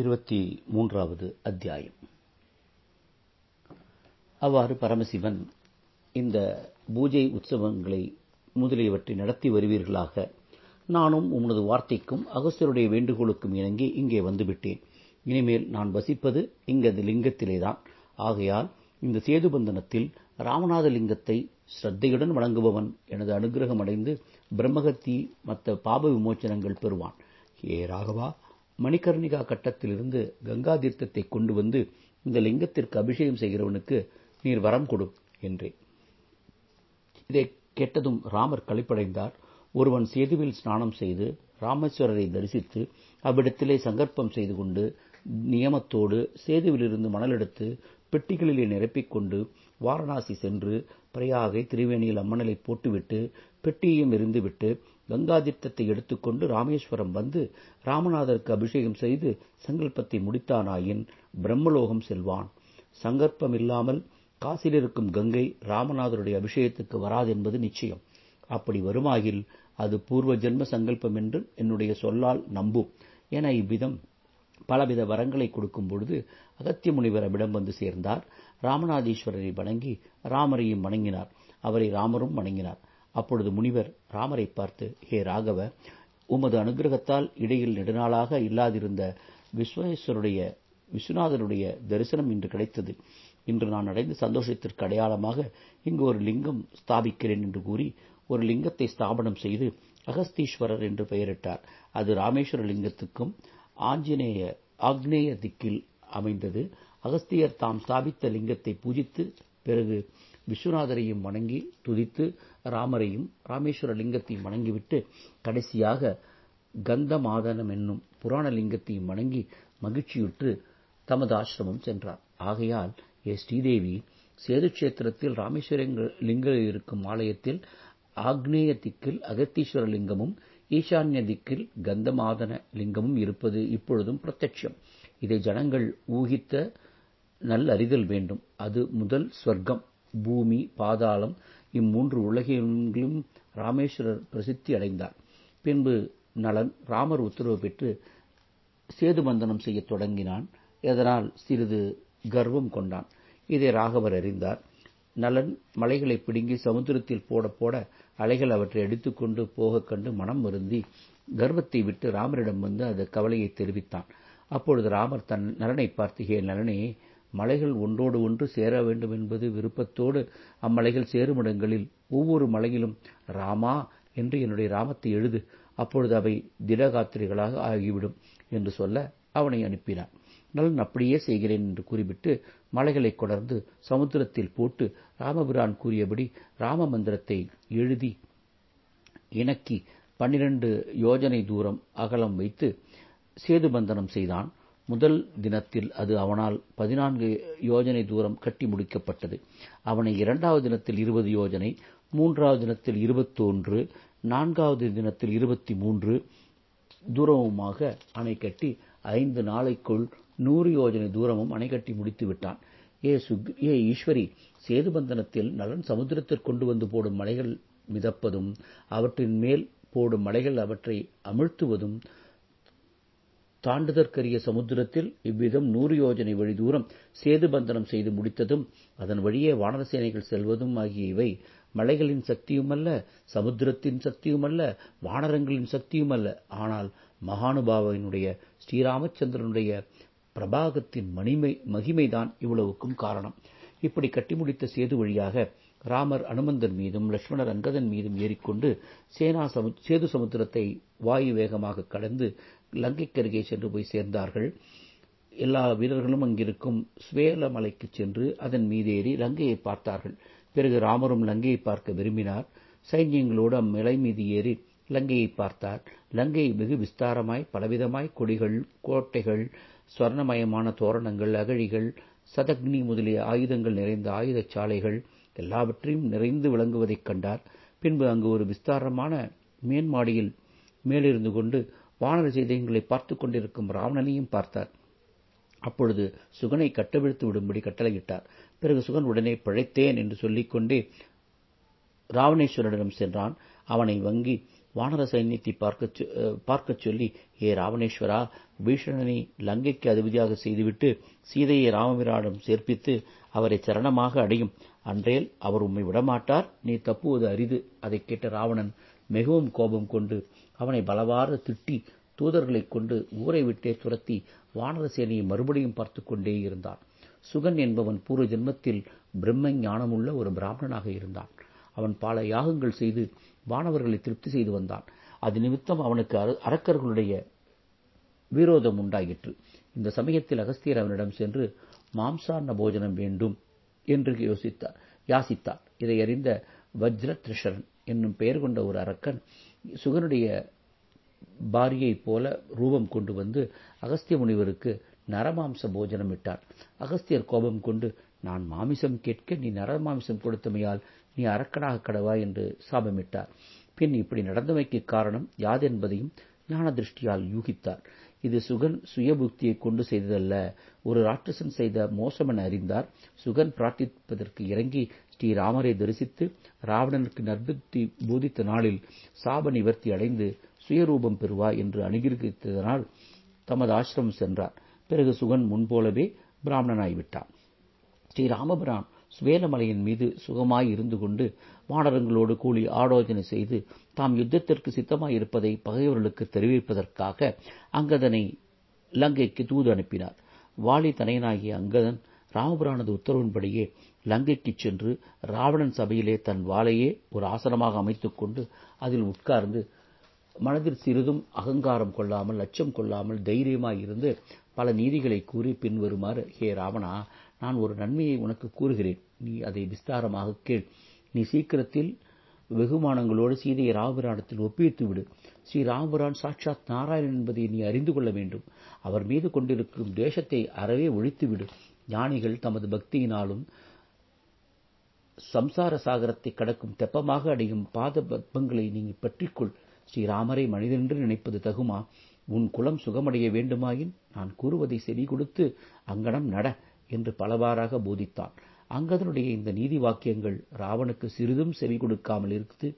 இருபத்தி மூன்றாவது அத்தியாயம். அவ்வாறு பரமசிவன் இந்த பூஜை உற்சவங்களை முதலியவற்றை நடத்தி வருவீர்களாக நானும் உமது வார்த்தைக்கும் அகஸ்தருடைய வேண்டுகோளுக்கும் இணங்கி இங்கே வந்துவிட்டேன். இனிமேல் நான் வசிப்பது இங்கது லிங்கத்திலேதான். ஆகையால் இந்த சேதுபந்தனத்தில் ராமநாத லிங்கத்தை ஸ்ரத்தையுடன் வணங்குபவன் எனது அனுகிரகம் அடைந்து பிரம்மகத்தி மற்ற பாப விமோச்சனங்கள் பெறுவான். ஏ ராகவா மணிகர்ணிகா கட்டத்திலிருந்து கங்கா தீர்த்தத்தை கொண்டு வந்து இந்த லிங்கத்திற்கு அபிஷேகம் செய்கிறவனுக்கு நீர் வரம் கொடு என்றேன். இதை கேட்டதும் ராமர் களிப்படைந்தார். ஒருவன் சேதுவில் ஸ்நானம் செய்து ராமேஸ்வரரை தரிசித்து அவ்விடத்திலே சங்கற்பம் செய்து கொண்டு நியமத்தோடு சேதுவிலிருந்து மணல் எடுத்து பெட்டிகளிலே நிரப்பிக்கொண்டு வாரணாசி சென்று பிரயாகை திரிவேணியில் அம்மணலை போட்டுவிட்டு பெட்டியையும் எரிந்துவிட்டு கங்காதீர்த்தத்தை எடுத்துக்கொண்டு ராமேஸ்வரம் வந்து ராமநாதருக்கு அபிஷேகம் செய்து சங்கல்பத்தை முடித்தானாயின் பிரம்மலோகம் செல்வான். சங்கற்பம் இல்லாமல் காசில் இருக்கும் கங்கை ராமநாதருடைய அபிஷேகத்துக்கு வராது என்பது நிச்சயம். அப்படி வருமாகில் அது பூர்வ ஜென்ம சங்கல்பம் என்று என்னுடைய சொல்லால் நம்பும். என இவ்விதம் பலவித வரங்களை கொடுக்கும் பொழுது அகத்திய முனிவர் அவ்விடம் வந்து சேர்ந்தார். ராமநாதீஸ்வரரை வணங்கி ராமரையும் வணங்கினார். அவரை ராமரும் வணங்கினார். அப்பொழுது முனிவர் ராமரை பார்த்து ஹே ராகவ உமது அனுகிரகத்தால் இடையில் நெடுநாளாக இல்லாதிருந்த விஸ்வேஸ்வருடைய விஸ்வநாதனுடைய தரிசனம் இன்று கிடைத்தது. இன்று நான் அடைந்த சந்தோஷத்திற்கு அடையாளமாக இங்கு ஒரு லிங்கம் ஸ்தாபிக்கிறேன் என்று கூறி ஒரு லிங்கத்தை ஸ்தாபனம் செய்து அகஸ்தீஸ்வரர் என்று பெயரிட்டார். அது ராமேஸ்வர லிங்கத்துக்கும் ஆஞ்சநேய ஆக்னேய திக்கில் அமைந்தது. அகஸ்தியர் தாம் ஸ்தாபித்த லிங்கத்தை பூஜித்து பிறகு விஸ்வநாதரையும் வணங்கி துதித்து ராமரையும் ராமேஸ்வர லிங்கத்தையும் வணங்கிவிட்டு கடைசியாக கந்தமாதனம் என்னும் புராண லிங்கத்தையும் வணங்கி மகிழ்ச்சியுற்று தமது ஆசிரமம் சென்றார். ஆகையால் ஏ ஸ்ரீதேவி சேதுக்ஷேத்திரத்தில் ராமேஸ்வர லிங்கம் இருக்கும் ஆலயத்தில் ஆக்னேய திக்கில் அகத்தீஸ்வர லிங்கமும் ஈசான்ய திக்கில் கந்தமாதன லிங்கமும் இருப்பது இப்பொழுதும் பிரத்யட்சம். இதை ஜனங்கள் ஊகித்த நல்லறிதல் வேண்டும். அது முதல் ஸ்வர்க்கம். பூமி பாதாளம் இம்மூன்று உலகெங்கிலும் ராமேஸ்வரர் பிரசித்தி அடைந்தார். பின்பு நலன். ராமர் உத்தரவு பெற்று சேதுபந்தனம் செய்யத் தொடங்கினான். இதனால் சிறிது கர்வம் கொண்டான். இதை ராகவர் அறிந்தார். நலன் மலைகளை பிடுங்கி சமுத்திரத்தில் போட போட அலைகள் அவற்றை அடித்துக்கொண்டு போக கண்டு மனம் வருந்தி கர்வத்தை விட்டு ராமரிடம் வந்து அந்த கவலையை தெரிவித்தான். அப்பொழுது ராமர் தன் நலனை பார்த்து ஹே நலனே மலைகள் ஒன்றோடு ஒன்று சேர வேண்டும் என்பது விருப்பத்தோடு அம்மலைகள் சேருமிடங்களில் ஒவ்வொரு மலையிலும் ராமா என்று என்னுடைய ராமத்தை எழுது. அப்பொழுது அவை திடகாத்திரிகளாக ஆகிவிடும் என்று சொல்ல அவனை அனுப்பினான். நலன் அப்படியே செய்கிறேன் என்று கூறிவிட்டு மலைகளை கொடர்ந்து சமுத்திரத்தில் போட்டு ராமபிரான் கூறியபடி ராம மந்திரத்தை எழுதி இணக்கி பன்னிரண்டு யோஜனை தூரம் அகலம் வைத்து சேதுபந்தனம் செய்தான். முதல் தினத்தில் அது அவனால் பதினான்கு யோஜனை தூரம் கட்டி முடிக்கப்பட்டது. அவனை இரண்டாவது தினத்தில் இருபது யோஜனை மூன்றாவது தினத்தில் இருபத்தொன்று நான்காவது தினத்தில் இருபத்தி மூன்று தூரமுமாக அணை கட்டி ஐந்து நாளைக்குள் நூறு யோஜனை தூரமும் அணை கட்டி முடித்து விட்டான். ஏ சுக் ஏ ஈஸ்வரி சேதுபந்தனத்தில் நலன் சமுத்திரத்திற்கு கொண்டு வந்து போடும் மலைகள் மிதப்பதும் அவற்றின் மேல் போடும் மலைகள் அவற்றை அமிழ்த்துவதும் தாண்டுதற்கரிய சமுத்திரத்தில் இவ்விதம் நூறு யோஜனை வழி தூரம் சேதுபந்தனம் செய்து முடித்ததும் அதன் வழியே வானரசேனைகள் செல்வதும் ஆகிய இவை மலைகளின் சக்தியுமல்ல சமுத்திரத்தின் சக்தியுமல்ல வானரங்களின் சக்தியுமல்ல. ஆனால் மகானுபாவனுடைய ஸ்ரீராமச்சந்திரனுடைய பிரபாகத்தின் மணிமை மகிமைதான் இவ்வளவுக்கும் காரணம். இப்படி கட்டி முடித்த சேது வழியாக ராமர் அனுமந்தன் மீதும் லட்சுமணர் அங்கதன் மீதும் ஏறிக்கொண்டு சேனா சேது சமுத்திரத்தை வாயு வேகமாக கடந்து லங்கைக்கருகே சென்று போய் சேர்ந்தார்கள். எல்லா வீரர்களும் அங்கிருக்கும் சுவேல மலைக்கு சென்று அதன் மீதேறி லங்கையை பார்த்தார்கள். பிறகு ராமரும் லங்கையை பார்க்க விரும்பினார். சைன்யங்களோடு அம்மலை மீது ஏறி லங்கையை பார்த்தார். லங்கை வெகு விஸ்தாரமாய் பலவிதமாய் கொடிகள் கோட்டைகள் ஸ்வர்ணமயமான தோரணங்கள் அகழிகள் சதக்னி முதலிய ஆயுதங்கள் நிறைந்த ஆயுதச் சாலைகள் எல்லாவற்றையும் நிறைந்து விளங்குவதைக் கண்டார். பின்பு அங்கு ஒரு விஸ்தாரமான மேன்மாடியில் மேலிருந்து கொண்டு வானர செய்தியங்களை பார்த்து கொண்டிருக்கும் ராவணனையும் பார்த்தார். அப்பொழுது சுகனை கட்டவிழ்த்து விடும்படி கட்டளையிட்டார். பிறகு சுகன் உடனே பிழைத்தேன் என்று சொல்லிக்கொண்டே ராவணேஸ்வரனிடம் சென்றான். அவனை வங்கி வானர சைன்யத்தை பார்க்கச் சொல்லி ஏ ராவணேஸ்வரா பீஷணனை லங்கைக்கு அதிபதியாக செய்துவிட்டு சீதையை ராமபிரானிடம் சேர்ப்பித்து அவரை சரணமாக அடையும். அன்றேல் அவர் உம்மை விடமாட்டார். நீ தப்புவது அரிது. அதைக் கேட்ட ராவணன் மிகவும் கோபம் கொண்டு அவனை பலவாறு திட்டி தூதர்களைக் கொண்டு ஊரை விட்டே துரத்தி வானர சேனையை மறுபடியும் பார்த்துக் கொண்டே இருந்தான். சுகன் என்பவன் பூர்வ ஜென்மத்தில் பிரம்ம ஞானமுள்ள ஒரு பிராமணனாக இருந்தான். அவன் பல யாகங்கள் செய்து வானவர்களை திருப்தி செய்து வந்தான். அது நிமித்தம் அவனுக்கு அரக்கர்களுடைய விரோதம் உண்டாயிற்று. இந்த சமயத்தில் அகஸ்தியர் அவனிடம் சென்று மாம்சான்ன போஜனம் வேண்டும் என்று யோசித்தார் யாசித்தார். இதை அறிந்த வஜ்ரத்ரிஷரன் என்னும் பெயர் கொண்ட ஒரு அரக்கன் சுகனுடைய பாரியைப் போல ரூபம் கொண்டு வந்து அகஸ்திய முனிவருக்கு நரமாம்ச போஜனம் இட்டார். அகஸ்தியர் கோபம் கொண்டு நான் மாமிசம் கேட்க நீ நரமாமிசம் கொடுத்தமையால் நீ அரக்கனாக கடவா என்று சாபமிட்டார். பின் இப்படி நடந்தமைக்கு காரணம் யாதென்பதையும் ஞான திருஷ்டியால் யூகித்தார். இது சுகன் சுயபுக்தியை கொண்டு செய்ததல்ல. ஒரு ராட்சசன் செய்த மோசமென அறிந்தார். சுகன் பிரார்த்திப்பதற்கு இறங்கி ஸ்ரீராமரை தரிசித்து ராவணனுக்கு நற்புத்தி போதித்த நாளில் சாப நிவர்த்தி அடைந்து சுயரூபம் பெறுவாய் என்று அனுகிரகித்ததனால் தமது ஆசிரமம் சென்றார். பிறகு சுகன் முன்போலவே பிராமணனாய்விட்டான் ஸ்ரீராமபிரான் சுவேலமலையின் மீது சுகமாய் இருந்து கொண்டு வானரங்களோடு கூலி ஆலோசனை செய்து தாம் யுத்தத்திற்கு சித்தமாய் இருப்பதை பகைவர்களுக்கு தெரிவிப்பதற்காக அங்கதனை லங்கைக்கு தூது அனுப்பினார். வாலி தனையனாகிய அங்கதன் ராமபிரானது உத்தரவின்படியே லங்கைக்கு சென்று ராவணன் சபையிலே தன் வாளையே ஒரு ஆசனமாக அமைத்துக் கொண்டு அதில் உட்கார்ந்து மனதில் சிறிதும் அகங்காரம் கொள்ளாமல் அச்சம் கொள்ளாமல் தைரியமாய் இருந்து பல நீதிகளை கூறி பின்வருமாறு ஹே ராவணா நான் ஒரு நன்மையை உனக்கு கூறுகிறேன். நீ அதை விஸ்தாரமாக கேள். நீ சீக்கிரத்தில் வெகுமானங்களோடு சீதையை ராமபிரானத்தில் ஒப்புவித்து விடு. ஸ்ரீ ராமபிரான் சாட்சாத் நாராயணன் என்பதை நீ அறிந்து கொள்ள வேண்டும். அவர் மீது கொண்டிருக்கும் தேசத்தை அறவே ஒழித்துவிடு ஞானிகள் தமது பக்தியினாலும் சம்சார சாகரத்தை கடக்கும் தெப்பமாக அடையும் பாத பத்மங்களை நீ பற்றிக்கொள். ஸ்ரீராமரை மனிதனென்று நினைப்பது தகுமா? உன் குலம் சுகமடைய வேண்டுமாயின் நான் கூறுவதை செவி கொடுத்து அங்கனம் நட. என்று பலவாறாக போதித்தான். அங்கதனுடைய இந்த நீதி வாக்கியங்கள் ராவனுக்கு சிறிதும் செவி கொடுக்காமல் இருந்து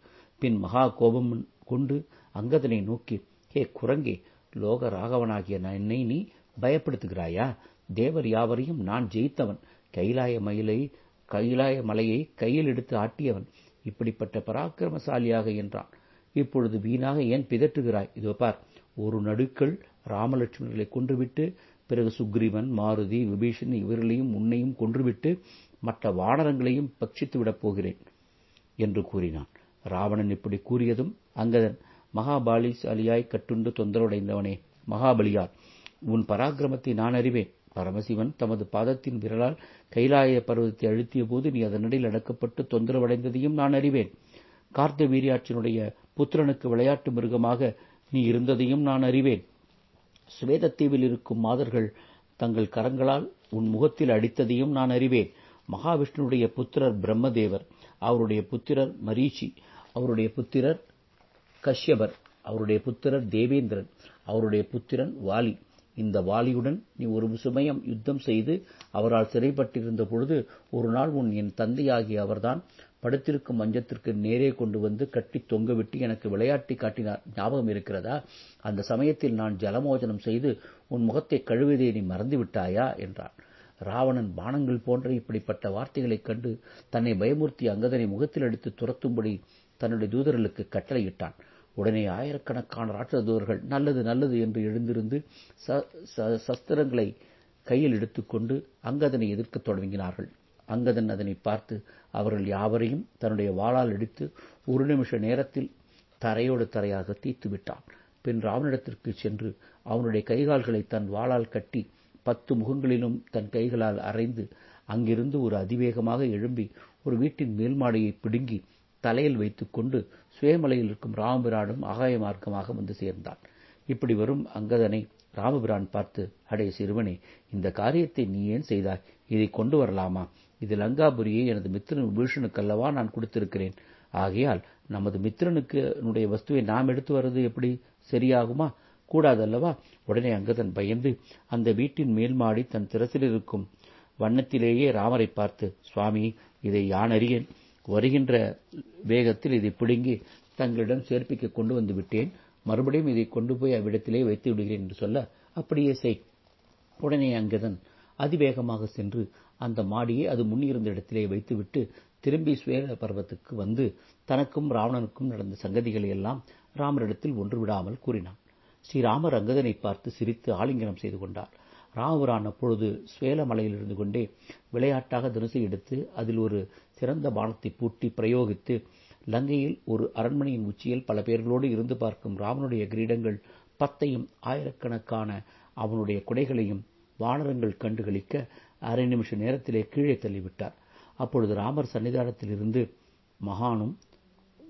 பின் மகா கோபம் கொண்டு அங்கதனை நோக்கி ஹே குரங்கே லோக ராகவனாகிய என்னை நீ பயப்படுத்துகிறாயா? தேவர் யாவரையும் நான் ஜெயித்தவன். கைலாய மயிலை கைலாய மலையை கையில் எடுத்து ஆட்டியவன். இப்படிப்பட்ட பராக்கிரமசாலியாக என்றான். இப்பொழுது வீணாக ஏன் பிதற்றுகிறாய்? இதோ பார் ஒரு நடுக்கள் ராமலட்சுமணர்களை கொன்றுவிட்டு பிறகு சுக்ரீவன் மாருதி விபீஷன் இவர்களையும் உன்னையும் கொன்றுவிட்டு மற்ற வானரங்களையும் பட்சித்து விடப் போகிறேன் என்று கூறினான். ராவணன் இப்படி கூறியதும் அங்கதன் மகாபாலிசாலியாய் கட்டுண்டு தொந்தரவடைந்தவனே மகாபலியார் உன் பராக்கிரமத்தை நான் அறிவேன். பரமசிவன் தமது பாதத்தின் விரலால் கைலாய பருவத்தை அழுத்திய போது நீ அதனிடையில் அடக்கப்பட்டு தொந்தரவடைந்ததையும் நான் அறிவேன். கார்த்த வீரியாட்சியினுடைய புத்திரனுக்கு விளையாட்டு மிருகமாக நீ இருந்ததையும் நான் அறிவேன். சுவேதத்தீவில் இருக்கும் மாதர்கள் தங்கள் கரங்களால் உன் முகத்தில் அடித்ததையும் நான் அறிவேன். மகாவிஷ்ணுடைய புத்திரர் பிரம்மதேவர் அவருடைய புத்திரர் மரீச்சி அவருடைய புத்திரர் கஷ்யபர் அவருடைய புத்திரர் தேவேந்திரன் அவருடைய புத்திரன் வாலி. இந்த வாலியுடன் நீ ஒரு சுமயம் யுத்தம் செய்து அவரால் சிறைப்பட்டிருந்த பொழுது ஒரு நாள் உன் என் தந்தையாகிய அவர்தான் படுத்திருக்கும் மஞ்சத்திற்கு நேரே கொண்டு வந்து கட்டி தொங்கவிட்டு எனக்கு விளையாட்டி காட்டினார். ஞாபகம் இருக்கிறதா? அந்த சமயத்தில் நான் ஜலமோஜனம் செய்து உன் முகத்தை கழுவியதை நீ மறந்துவிட்டாயா? என்றான். ராவணன் பானங்கள் போன்ற இப்படிப்பட்ட வார்த்தைகளைக் கண்டு தன்னை பயமுறுத்தி அங்கதனை முகத்தில் அடித்து துரத்தும்படி தன்னுடைய தூதர்களுக்கு கட்டளையிட்டான். உடனே ஆயிரக்கணக்கான ராட்சத தூதர்கள் நல்லது நல்லது என்று எழுந்திருந்து சஸ்திரங்களை கையில் எடுத்துக்கொண்டு அங்கதனை எதிர்க்கத் தொடங்கினார்கள். அங்கதன் அதனை பார்த்து அவர்கள் யாவரையும் தன்னுடைய வாளால் அடித்து ஒரு நிமிஷ நேரத்தில் தரையோடு தரையாக தீர்த்து விட்டான். பின் ராவனிடத்திற்கு சென்று அவனுடைய கைகால்களை தன் வாளால் கட்டி பத்து முகங்களிலும் தன் கைகளால் அரைந்து அங்கிருந்து ஒரு அதிவேகமாக எழும்பி ஒரு வீட்டின் மேல் மாடியை பிடுங்கி தலையில் வைத்துக்கொண்டு சுயமலையில் இருக்கும் ராமபிரானும் ஆகாய மார்க்கமாக வந்து சேர்ந்தான். இப்படி வரும் அங்கதனை ராமபிரான் பார்த்து அடே சிறுவனே இந்த காரியத்தை நீ ஏன் செய்தாய்? இதை கொண்டு வரலாமா? இது லங்காபுரியை எனது மித்திரன் விபீஷனுக்கல்லவா நான் கொடுத்திருக்கிறேன். ஆகையால் நமது மித்திரனுக்கு வஸ்துவை நாம் எடுத்து வர்றது எப்படி? சரியாகுமா? கூடாதல்லவா? உடனே அங்கதன் பயந்து அந்த வீட்டின் மேல்மாடி தன் திறசில் இருக்கும் வண்ணத்திலேயே ராமரை பார்த்து சுவாமி இதை யான் அறியேன்? வருகின்ற வேகத்தில் இதை பிடுங்கி தங்களிடம் சேர்ப்பிக்க கொண்டு வந்து விட்டேன். மறுபடியும் இதை கொண்டு போய் அவ்விடத்திலே வைத்து விடுகிறேன் என்று சொல்ல அப்படியே செய். உடனே அங்கதன். அதிவேகமாக சென்று அந்த மாடியை அது முன்னிருந்த இடத்திலே வைத்துவிட்டு திரும்பி சுவேத பர்வத்துக்கு வந்து தனக்கும் ராவணனுக்கும் நடந்த சங்கதிகளை எல்லாம் ராமரிடத்தில் ஒன்று விடாமல் கூறினான். ஸ்ரீராமர் அங்கதனை பார்த்து சிரித்து ஆலிங்கனம் செய்து கொண்டார். ராமபுரான் அப்பொழுது சுவேல மலையில் இருந்து கொண்டே விளையாட்டாக தனுசை எடுத்து அதில் ஒரு சிறந்த பானத்தை பூட்டி பிரயோகித்து லங்கையில் ஒரு அரண்மனையின் உச்சியில் பல பேர்களோடு இருந்து பார்க்கும் ராமனுடைய கிரீடங்கள் பத்தையும் ஆயிரக்கணக்கான அவனுடைய குடைகளையும் வானரங்கள் கண்டுகளிக்க அரை நிமிஷ நேரத்திலே கீழே தள்ளிவிட்டார். அப்பொழுது ராமர் சன்னிதானத்தில் இருந்து மகானும்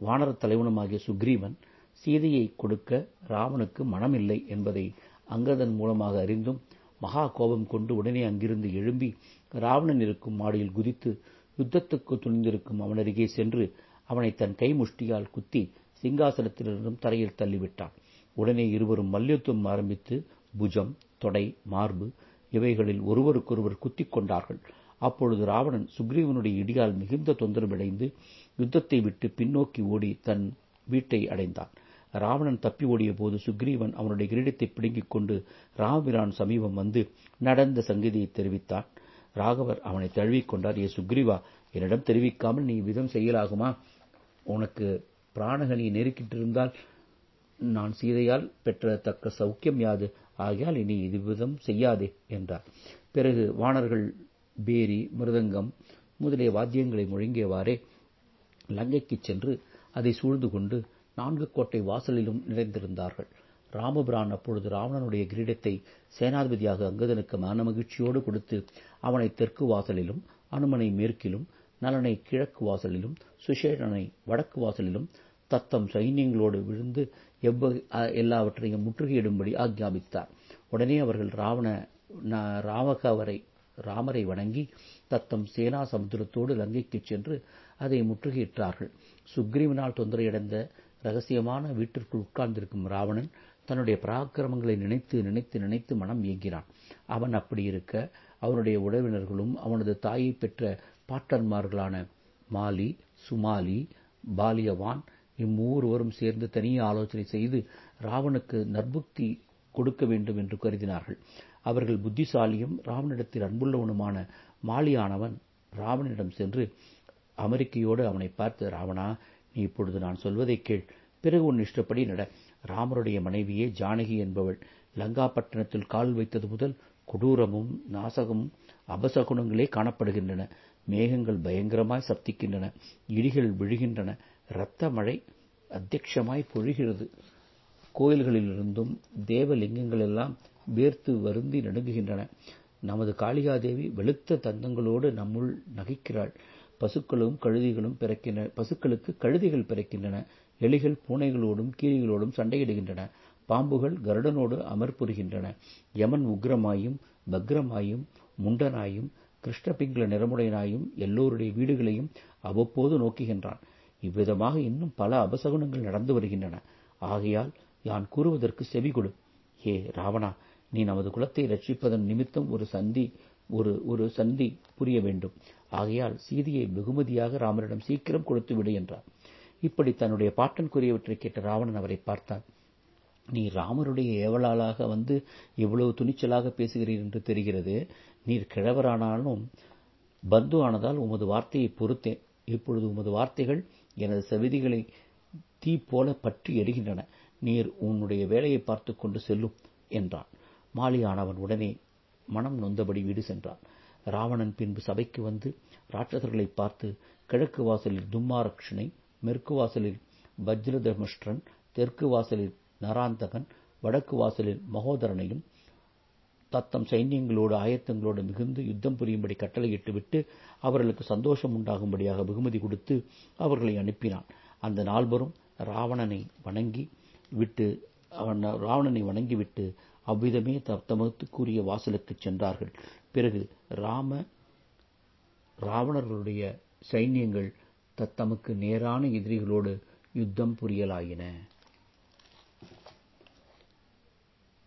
வானரத் தலைவனுமாகிய சுக்ரீவன் சீதையை கொடுக்க ராவனுக்கு மனமில்லை என்பதை அங்கதன் மூலமாக அறிந்தும் மகா கோபம் கொண்டு உடனே அங்கிருந்து எழும்பி ராவணன் இருக்கும் மாடியில் குதித்து யுத்தத்துக்கு துணிந்திருக்கும் அவனருகே சென்று அவனை தன் கை முஷ்டியால் குத்தி சிங்காசனத்திலிருந்தும் தரையில் தள்ளிவிட்டான். உடனே இருவரும் மல்யுத்தம் ஆரம்பித்து புஜம் தொடை மார்பு இவைகளில் ஒருவருக்கொருவர் குத்திக் கொண்டார்கள். அப்பொழுது ராவணன் சுக்ரீவனுடைய இடியால் மிகுந்த தொந்தரவடைந்து யுத்தத்தை விட்டு பின்னோக்கி ஓடி தன் வீட்டை அடைந்தான். ராவணன் தப்பி ஓடிய போது சுக்ரீவன் அவனுடைய கிரீடத்தை பிடுங்கிக் கொண்டு ராமபிரான் சமீபம் வந்து நடந்த சங்கதியை தெரிவித்தான். ராகவர் அவனை தழுவிக்கொண்டார் ஏ சுக்ரீவா என்னிடம் தெரிவிக்காமல் நீ விதம் செய்யலாகுமா? உனக்கு பிராணகனி நெருக்கிட்டிருந்தால் நான் சீதையால் பெற்ற தக்க சௌக்கியம் யாது? ஆகையால் இனி இது விதம் செய்யாதே என்றார். பிறகு வாணர்கள் பேரி மிருதங்கம் முதலிய வாத்தியங்களை முழங்கியவாறே லங்கைக்குச் சென்று அதை சூழ்ந்து கொண்டு நான்கு கோட்டை வாசலிலும் நிறைந்திருந்தார்கள். ராமபிரான் அப்பொழுது ராவணனுடைய கிரீடத்தை சேனாதிபதியாக அங்கதனுக்கு மனமகிழ்ச்சியோடு கொடுத்து அவனை தெற்கு வாசலிலும் அனுமனை மேற்கிலும் நலனை கிழக்கு வாசலிலும் சுஷேடனை வடக்கு வாசலிலும் தத்தம் சைன்யங்களோடு விழுந்து எவ்வ எல்லாவற்றையும் முற்றுகையிடும்படி ஆக்ஞாபித்தார் உடனே அவர்கள் ராவண ராமகவரை ராமரை வணங்கி தத்தம் சேனா சமுத்திரத்தோடு லங்கைக்குச் சென்று அதை முற்றுகையிட்டார்கள். சுக்ரீவனால் தொந்தரையடைந்த ரகசியமான வீட்டிற்குள் உட்கார்ந்திருக்கும் ராவணன் தன்னுடைய பராக்கிரமங்களை நினைத்து நினைத்து நினைத்து மனம் இயங்கினான் அவன் அப்படி இருக்க அவனுடைய உறவினர்களும் அவனது தாயை பெற்ற பாட்டன்மார்களான மாலி சுமாலி பாலியவான் இம்மூவரும் சேர்ந்து தனியே ஆலோசனை செய்து ராவனுக்கு நற்புக்தி கொடுக்க வேண்டும் என்று கருதினார்கள். அவர்கள் புத்திசாலியும் ராவனிடத்தில் அன்புள்ளவனுமான மாலியானவன் ராவனிடம் சென்று அமெரிக்கையோடு அவனை பார்த்து ராவணா நீ இப்பொழுது நான் சொல்வதை கேள். பிறகு உன் இஷ்டப்படி நட. ராமருடைய மனைவியே ஜானகி என்பவள். லங்காப்பட்டினத்தில் கால் வைத்தது முதல் கொடூரமும் நாசகமும் அபசகுணங்களே காணப்படுகின்றன. மேகங்கள் பயங்கரமாய் சப்திக்கின்றன இடிகள் விழுகின்றன இரத்த மழை அத்தியட்சமாய் பொழிகிறது. கோயில்களிலிருந்தும் தேவலிங்கங்கள் எல்லாம் வேர்த்து வருந்தி நடுங்குகின்றன. நமது காளிகாதேவி வெளுத்த தந்தங்களோடு நம்முள் நகைக்கிறாள். பசுக்களும் கழுதிகளும் பிறக்கின்றன பசுக்களுக்கு கழுதிகள் பிறக்கின்றன. எலிகள் பூனைகளோடும் கீரிகளோடும் சண்டையிடுகின்றன. பாம்புகள் கருடனோடு அமர்புறுகின்றன யமன் உக்ரமாயும் பக்ரமாயும் முண்டனாயும் கிருஷ்ணபிங்கள நிறமுடையனாயும் எல்லோருடைய வீடுகளையும் அவ்வப்போது நோக்குகின்றான். இவ்விதமாக இன்னும் பல அபசகுனங்கள் நடந்து வருகின்றன. ஆகையால் யான் கூறுவதற்கு செவி கொடு. ஏ ராவணா நீ நமது குலத்தை ரட்சிப்பதன் நிமித்தம் ஒரு சந்தி ஒரு ஒரு சந்தி புரிய வேண்டும். ஆகையால் சீதையை வெகுமதியாக ராமரிடம் சீக்கிரம் கொடுத்து விடு என்றார். இப்படி தன்னுடைய பாட்டன் கூறியவற்றை கேட்ட ராவணன் அவரை பார்த்தான். நீ ராமருடைய ஏவலாளாக வந்து இவ்வளவு துணிச்சலாக பேசுகிறீர் என்று தெரிகிறது. நீர் கிழவரானாலும் பந்து ஆனதால் உமது வார்த்தையை பொறுத்தேன். இப்பொழுது உமது வார்த்தைகள் எனது செவிதிகளை தீ போல பற்றி எரிகின்றன. நீர் உன்னுடைய வேலையை பார்த்து கொண்டு செல்லும் என்றான். மாலியானவன் உடனே மனம் நொந்தபடி வீடு சென்றான். ராவணன் பின்பு சபைக்கு வந்து ராட்சசர்களை பார்த்து கிழக்கு வாசலில் தும்மாரக்ஷனை மேற்கு வாசலில் வஜ்ரதமுஷ்டன் தெற்கு வாசலில் நராந்தகன் வடக்கு வாசலில் மகோதரனையும் தத்தம் சைன்யங்களோடு ஆயத்தங்களோடு மிகுந்து யுத்தம் புரியும்படி கட்டளையிட்டுவிட்டு அவர்களுக்கு சந்தோஷம் உண்டாகும்படியாக வெகுமதி கொடுத்து அவர்களை அனுப்பினான். அந்த நால்வரும் ராவணனை வணங்கி விட்டு அவன் ராவணனை வணங்கிவிட்டு அவ்விதமே தமத்துக்குரிய வாசலுக்குச் சென்றார்கள். பிறகு ராம ராவணர்களுடைய சைன்யங்கள் தத்தமக்கு நேரான எதிரிகளோடு யுத்தம் புரியலாயின.